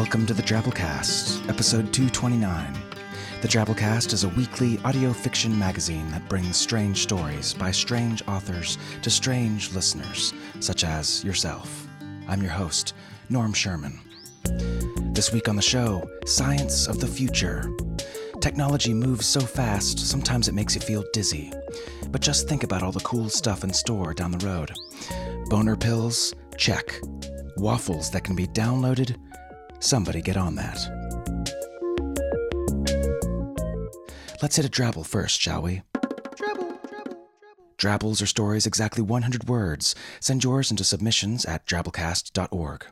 Welcome to the Drabblecast, episode 229. The Drabblecast is a weekly audio fiction magazine that brings strange stories by strange authors to strange listeners, such as yourself. I'm your host, Norm Sherman. This week on the show, Science of the Future. Technology moves so fast, sometimes it makes you feel dizzy. But just think about all the cool stuff in store down the road. Boner pills? Check. Waffles that can be downloaded? Somebody get on that. Let's hit a drabble first, shall we? Drabble, drabble, drabble. Drabbles are stories exactly 100 words. Send yours into submissions at drabblecast.org.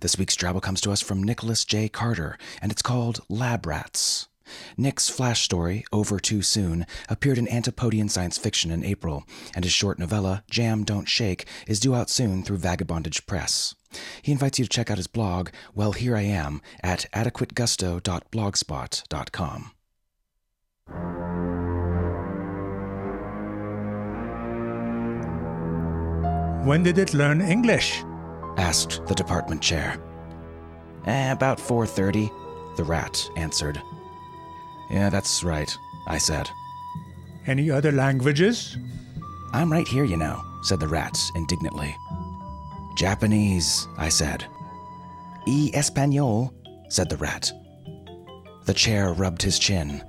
This week's drabble comes to us from Nicholas J. Carter, and it's called Lab Rats. Nick's flash story, Over Too Soon, appeared in Antipodean Science Fiction in April, and his short novella, Jam Don't Shake, is due out soon through Vagabondage Press. He invites you to check out his blog, Well Here I Am, at adequategusto.blogspot.com. When did it learn English? asked the department chair. Eh, about 4:30, the rat answered. Yeah, that's right, I said. Any other languages? I'm right here, you know, said the rat indignantly. Japanese, I said. E Espanol, said the rat. The chair rubbed his chin.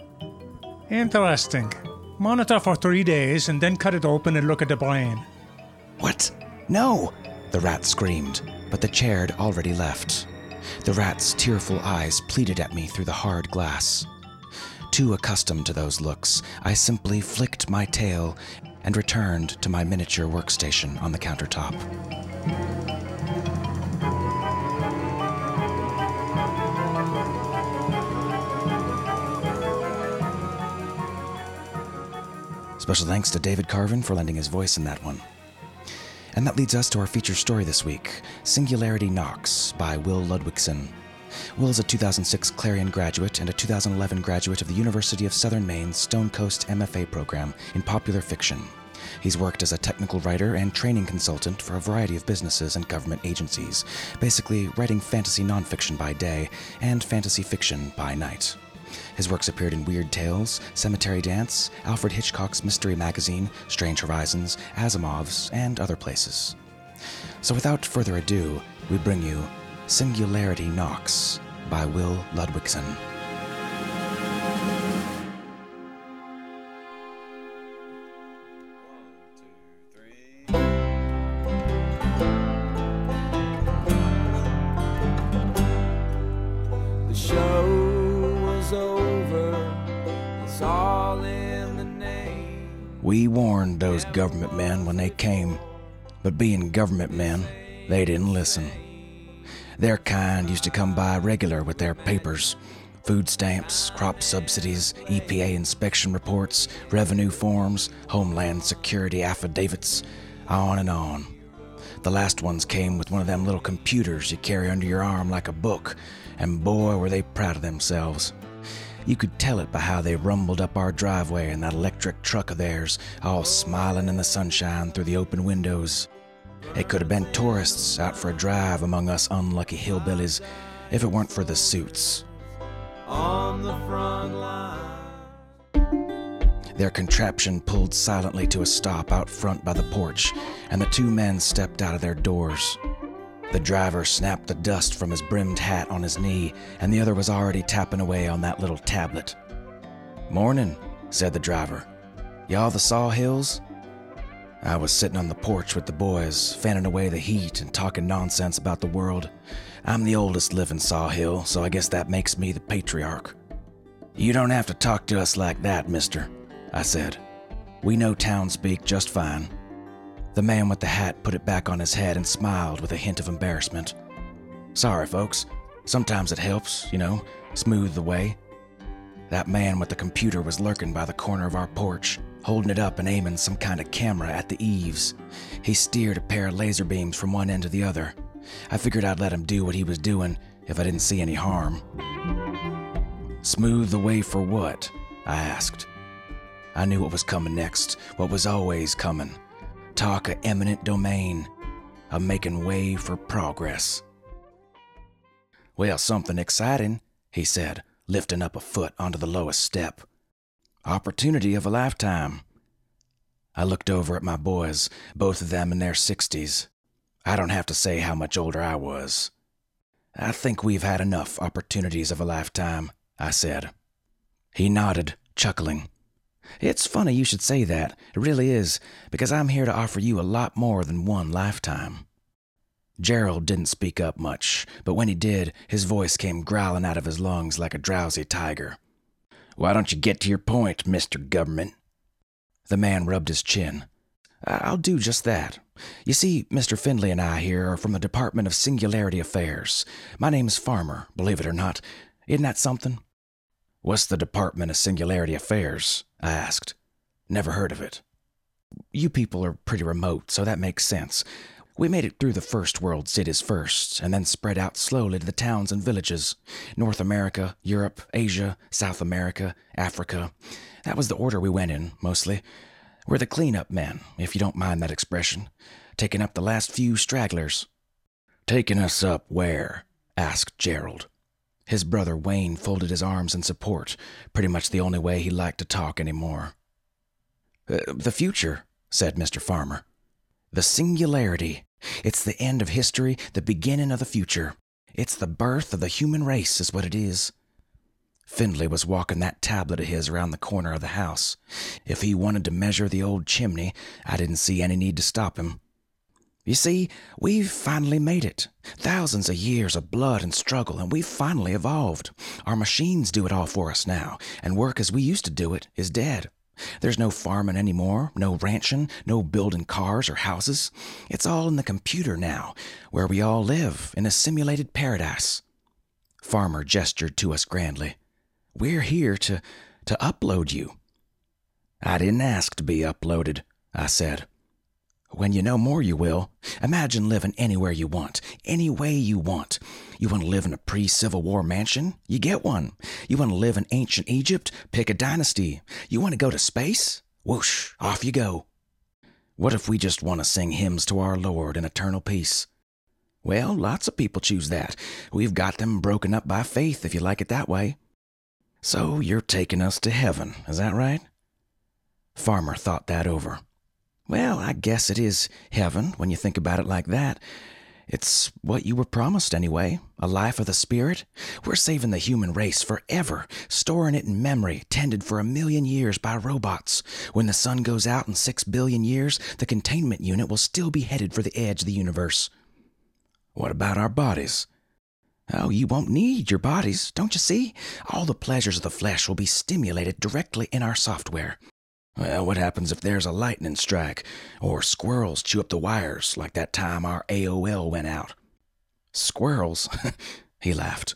Interesting. Monitor for three days and then cut it open and look at the brain. What? No! The rat screamed, but the chair had already left. The rat's tearful eyes pleaded at me through the hard glass. Too accustomed to those looks, I simply flicked my tail and returned to my miniature workstation on the countertop. Special thanks to David Carvin for lending his voice in that one. And that leads us to our feature story this week Singularity Knocks by Will Ludwigsen. Will is a 2006 Clarion graduate and a 2011 graduate of the University of Southern Maine's Stonecoast MFA program in popular fiction. He's worked as a technical writer and training consultant for a variety of businesses and government agencies, basically writing fantasy nonfiction by day and fantasy fiction by night. His works appeared in Weird Tales, Cemetery Dance, Alfred Hitchcock's Mystery Magazine, Strange Horizons, Asimov's, and other places. So without further ado, we bring you Singularity Knocks by Will Ludwigsen. The show was over. It's all in the name. We warned those government men when they came, but being government men, they didn't listen. Their kind used to come by regular with their papers food stamps, crop subsidies, EPA inspection reports, revenue forms, Homeland Security affidavits, on and on. The last ones came with one of them little computers you carry under your arm like a book, and boy, were they proud of themselves. You could tell it by how they rumbled up our driveway in that electric truck of theirs, all smiling in the sunshine through the open windows. It could have been tourists out for a drive among us unlucky hillbillies if it weren't for the suits. On the front line. Their contraption pulled silently to a stop out front by the porch, and the two men stepped out of their doors. The driver snapped the dust from his brimmed hat on his knee, and the other was already tapping away on that little tablet. Morning, said the driver. Y'all the Sawhills? I was sitting on the porch with the boys, fanning away the heat and talking nonsense about the world. I'm the oldest living Sawhill, so I guess that makes me the patriarch. You don't have to talk to us like that, mister, I said. We know town speak just fine. The man with the hat put it back on his head and smiled with a hint of embarrassment. Sorry, folks. Sometimes it helps, you know, smooth the way. That man with the computer was lurking by the corner of our porch, holding it up and aiming some kind of camera at the eaves. He steered a pair of laser beams from one end to the other. I figured I'd let him do what he was doing if I didn't see any harm. Smooth the way for what? I asked. I knew what was coming next, what was always coming. Talk of eminent domain, of making way for progress. Well, something exciting, he said, lifting up a foot onto the lowest step. Opportunity of a lifetime. I looked over at my boys, both of them in their sixties. I don't have to say how much older I was. I think we've had enough opportunities of a lifetime, I said. He nodded, chuckling. It's funny you should say that. It really is, because I'm here to offer you a lot more than one lifetime. Gerald didn't speak up much, but when he did, his voice came growling out of his lungs like a drowsy tiger. Why don't you get to your point, Mr. Government? The man rubbed his chin. I'll do just that. You see, Mr. Findlay and I here are from the Department of Singularity Affairs. My name's Farmer, believe it or not. Isn't that something? What's the Department of Singularity Affairs? I asked. Never heard of it. You people are pretty remote, so that makes sense. We made it through the first world cities first, and then spread out slowly to the towns and villages North America, Europe, Asia, South America, Africa. That was the order we went in, mostly. We're the cleanup men, if you don't mind that expression, taking up the last few stragglers. Taking us up where? asked Gerald. His brother Wayne folded his arms in support, pretty much the only way he liked to talk anymore. Uh, the future, said Mr. Farmer. The singularity. It's the end of history, the beginning of the future. It's the birth of the human race, is what it is. Findlay was walking that tablet of his around the corner of the house. If he wanted to measure the old chimney, I didn't see any need to stop him. You see, we've finally made it. Thousands of years of blood and struggle, and we've finally evolved. Our machines do it all for us now, and work as we used to do it is dead. There's no farming anymore, no ranching, no building cars or houses. It's all in the computer now, where we all live in a simulated paradise. Farmer gestured to us grandly. We're here to, to upload you. I didn't ask to be uploaded, I said. When you know more, you will. Imagine living anywhere you want, any way you want. You want to live in a pre Civil War mansion? You get one. You want to live in ancient Egypt? Pick a dynasty. You want to go to space? Whoosh, off you go. What if we just want to sing hymns to our Lord in eternal peace? Well, lots of people choose that. We've got them broken up by faith, if you like it that way. So you're taking us to heaven, is that right? Farmer thought that over. Well, I guess it is heaven when you think about it like that. It's what you were promised anyway a life of the Spirit. We're saving the human race forever, storing it in memory, tended for a million years by robots. When the sun goes out in six billion years, the containment unit will still be headed for the edge of the universe. What about our bodies? Oh, you won't need your bodies, don't you see? All the pleasures of the flesh will be stimulated directly in our software. Well, what happens if there's a lightning strike, or squirrels chew up the wires like that time our AOL went out? Squirrels? he laughed.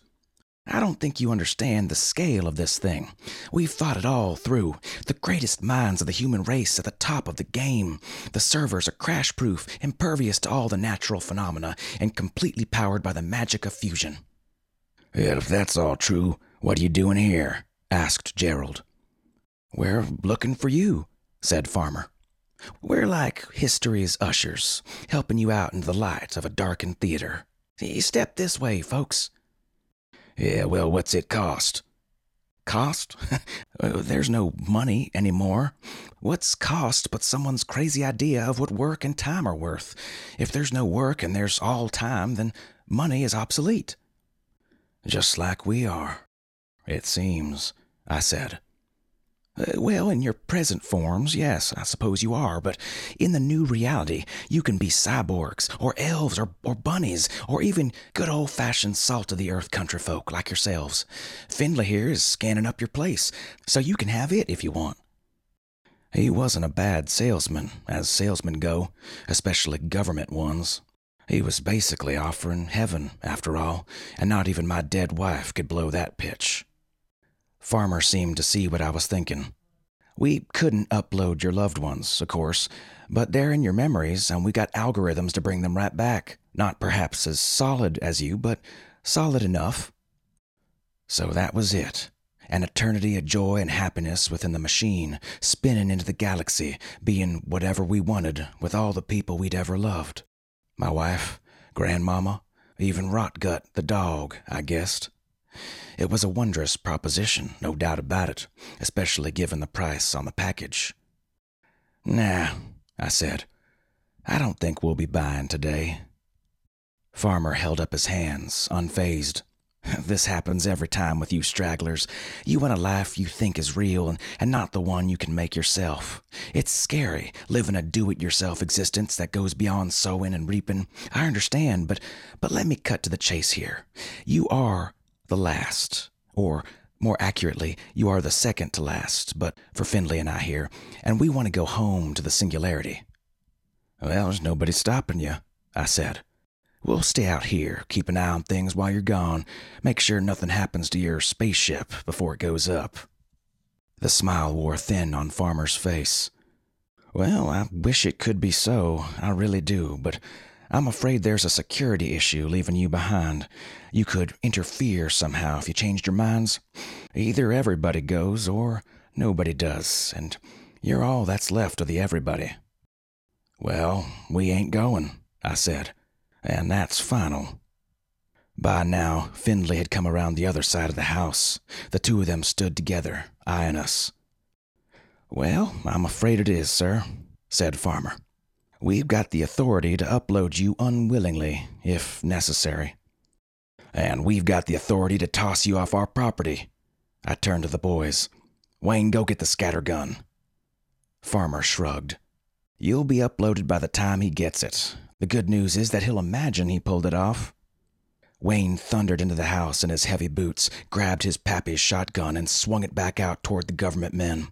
I don't think you understand the scale of this thing. We've thought it all through. The greatest minds of the human race at the top of the game. The servers are crash proof, impervious to all the natural phenomena, and completely powered by the magic of fusion. If that's all true, what are you doing here? asked Gerald. We're looking for you, said Farmer. We're like history's ushers, helping you out into the light of a darkened theater. Step this way, folks. Yeah, well, what's it cost? Cost? Oh, there's no money anymore. What's cost but someone's crazy idea of what work and time are worth? If there's no work and there's all time, then money is obsolete. Just like we are, it seems, I said. Uh, well, in your present forms, yes, I suppose you are, but in the new reality, you can be cyborgs, or elves, or, or bunnies, or even good old fashioned salt of the earth country folk like yourselves. Findlay here is scanning up your place, so you can have it if you want. He wasn't a bad salesman, as salesmen go, especially government ones. He was basically offering heaven, after all, and not even my dead wife could blow that pitch. Farmer seemed to see what I was thinking. We couldn't upload your loved ones, of course, but they're in your memories, and we got algorithms to bring them right back. Not perhaps as solid as you, but solid enough. So that was it. An eternity of joy and happiness within the machine, spinning into the galaxy, being whatever we wanted with all the people we'd ever loved. My wife, grandmama, Even Rotgut, the dog, I guessed. It was a wondrous proposition, no doubt about it, especially given the price on the package. Nah, I said. I don't think we'll be buying today. Farmer held up his hands, unfazed. This happens every time with you stragglers. You want a life you think is real and, and not the one you can make yourself. It's scary, living a do it yourself existence that goes beyond sowing and reaping. I understand, but, but let me cut to the chase here. You are the last, or more accurately, you are the second to last, but for Findlay and I here, and we want to go home to the singularity. Well, there's nobody stopping you, I said. We'll stay out here, keep an eye on things while you're gone, make sure nothing happens to your spaceship before it goes up. The smile wore thin on Farmer's face. Well, I wish it could be so, I really do, but I'm afraid there's a security issue leaving you behind. You could interfere somehow if you changed your minds. Either everybody goes or nobody does, and you're all that's left of the everybody. Well, we ain't going, I said and that's final. By now, Findlay had come around the other side of the house. The two of them stood together, eyeing us. Well, I'm afraid it is, sir, said Farmer. We've got the authority to upload you unwillingly, if necessary. And we've got the authority to toss you off our property. I turned to the boys. Wayne, go get the scattergun. Farmer shrugged. You'll be uploaded by the time he gets it, the good news is that he'll imagine he pulled it off. Wayne thundered into the house in his heavy boots, grabbed his pappy's shotgun, and swung it back out toward the government men.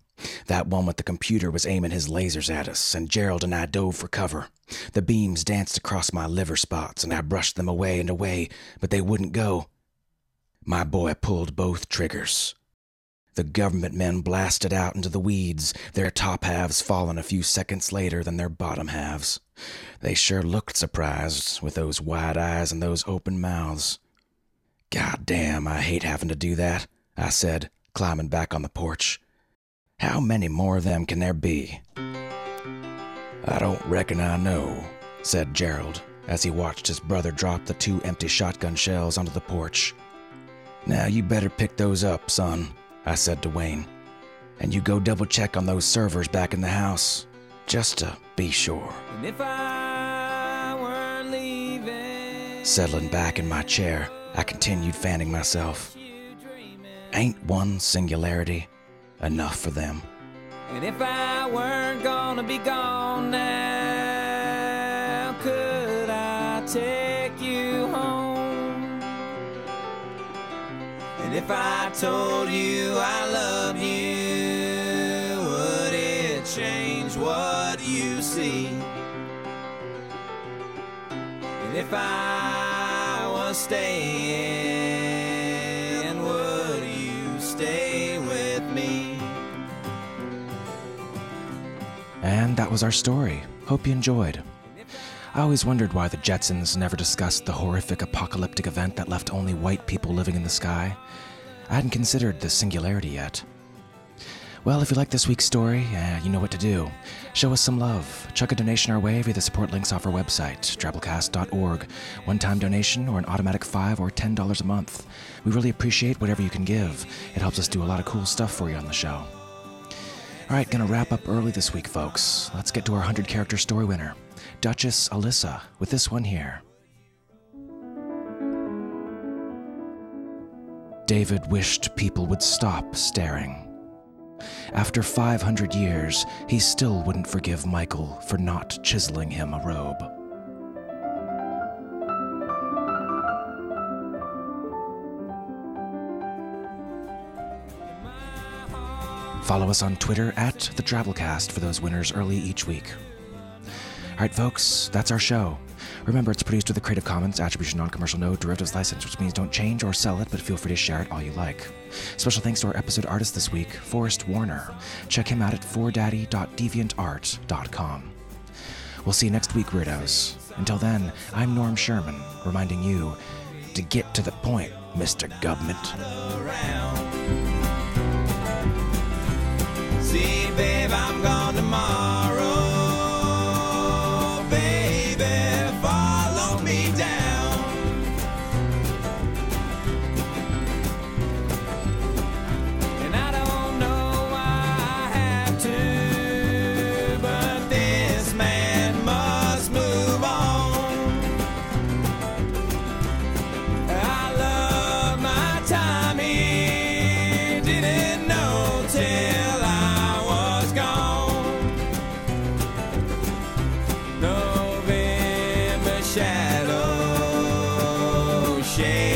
That one with the computer was aiming his lasers at us, and Gerald and I dove for cover. The beams danced across my liver spots, and I brushed them away and away, but they wouldn't go. My boy pulled both triggers. The government men blasted out into the weeds, their top halves falling a few seconds later than their bottom halves. They sure looked surprised, with those wide eyes and those open mouths. God damn, I hate having to do that, I said, climbing back on the porch. How many more of them can there be? I don't reckon I know, said Gerald, as he watched his brother drop the two empty shotgun shells onto the porch. Now you better pick those up, son. I said to Wayne. And you go double check on those servers back in the house, just to be sure. And if I weren't leaving, Settling back in my chair, I continued fanning myself. Ain't one singularity enough for them? And if I weren't gonna be gone now, could I take you home? And if I told you I loved you, would it change what you see? And if I was staying, And that was our story. Hope you enjoyed. I always wondered why the Jetsons never discussed the horrific apocalyptic event that left only white people living in the sky. I hadn't considered the singularity yet. Well, if you like this week's story, uh, you know what to do. Show us some love. Chuck a donation our way via the support links off our website, drabblecast.org. One time donation or an automatic 5 or $10 a month. We really appreciate whatever you can give. It helps us do a lot of cool stuff for you on the show. All right, gonna wrap up early this week, folks. Let's get to our 100 character story winner, Duchess Alyssa, with this one here. David wished people would stop staring. After 500 years, he still wouldn't forgive Michael for not chiseling him a robe. Follow us on Twitter at the Drabblecast for those winners early each week. All right, folks, that's our show. Remember, it's produced with a Creative Commons Attribution Non-Commercial No Derivatives License, which means don't change or sell it, but feel free to share it all you like. Special thanks to our episode artist this week, Forrest Warner. Check him out at fordaddy.deviantart.com. We'll see you next week, weirdos. Until then, I'm Norm Sherman, reminding you to get to the point, Mr. Government. See, shame.